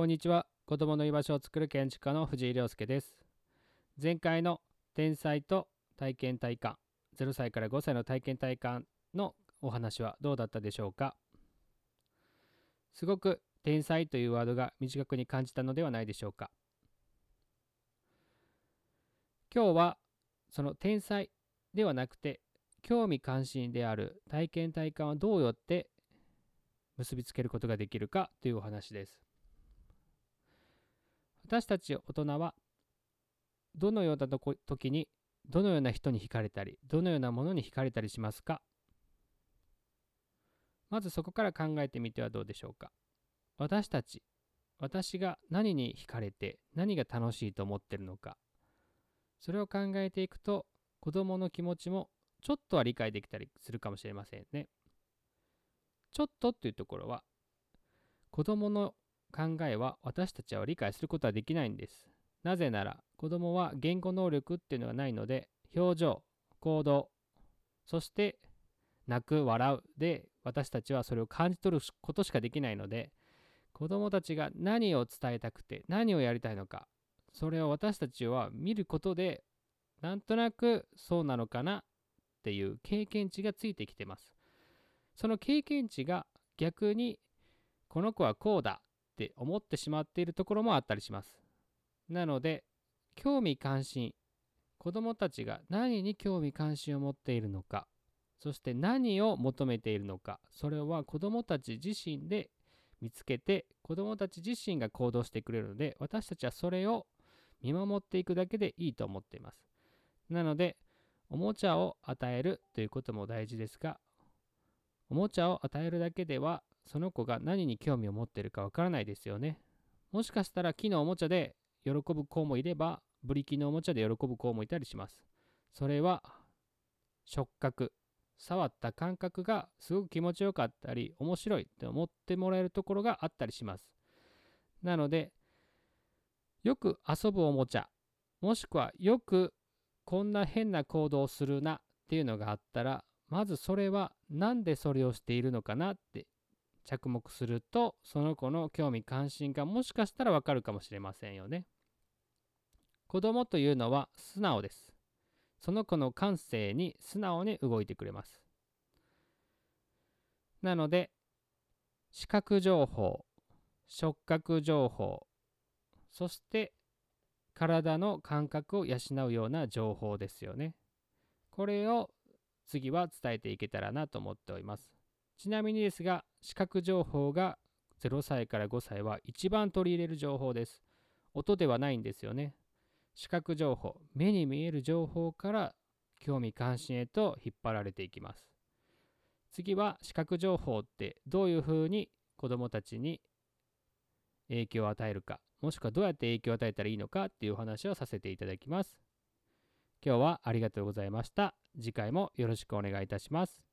こんにちは。子供の居場所を作る建築家の藤井亮介です。前回の天才と体験体感0歳から5歳の体験体感のお話はどうだったでしょうか。すごく天才というワードが短くに感じたのではないでしょうか。今日はその天才ではなくて興味関心である体験体感をどうやって結びつけることができるかというお話です。私たち大人はどのような時にどのような人に惹かれたりどのようなものに惹かれたりしますか？まずそこから考えてみてはどうでしょうか？私たち私が何に惹かれて何が楽しいと思ってるのか。それを考えていくと子どもの気持ちもちょっとは理解できたりするかもしれませんね。ちょっとっていうところは子どもの考えは私たちは理解することはできないんです。なぜなら子どもは言語能力っていうのがないので表情、行動、そして泣く、笑うで私たちはそれを感じ取ることしかできないので子どもたちが何を伝えたくて何をやりたいのかそれを私たちは見ることでなんとなくそうなのかなっていう経験値がついてきてます。その経験値が逆にこの子はこうだって思ってしまっているところもあったりします。なので興味関心子どもたちが何に興味関心を持っているのかそして何を求めているのかそれは子どもたち自身で見つけて子どもたち自身が行動してくれるので私たちはそれを見守っていくだけでいいと思っています。なのでおもちゃを与えるということも大事ですがおもちゃを与えるだけではその子が何に興味を持っているかわからないですよね。もしかしたら木のおもちゃで喜ぶ子もいればブリキのおもちゃで喜ぶ子もいたりします。それは触覚触った感覚がすごく気持ちよかったり面白いって思ってもらえるところがあったりします。なのでよく遊ぶおもちゃもしくはよくこんな変な行動をするなっていうのがあったらまずそれは何でそれをしているのかなって着目するとその子の興味関心がもしかしたらわかるかもしれませんよね。子供というのは素直です。その子の感性に素直に動いてくれます。なので視覚情報触覚情報そして体の感覚を養うような情報ですよね。これを次は伝えていけたらなと思っております。ちなみにですが、視覚情報が0歳から5歳は一番取り入れる情報です。音ではないんですよね。視覚情報、目に見える情報から興味関心へと引っ張られていきます。次は視覚情報ってどういうふうに子どもたちに影響を与えるか、もしくはどうやって影響を与えたらいいのかっていうお話をさせていただきます。今日はありがとうございました。次回もよろしくお願いいたします。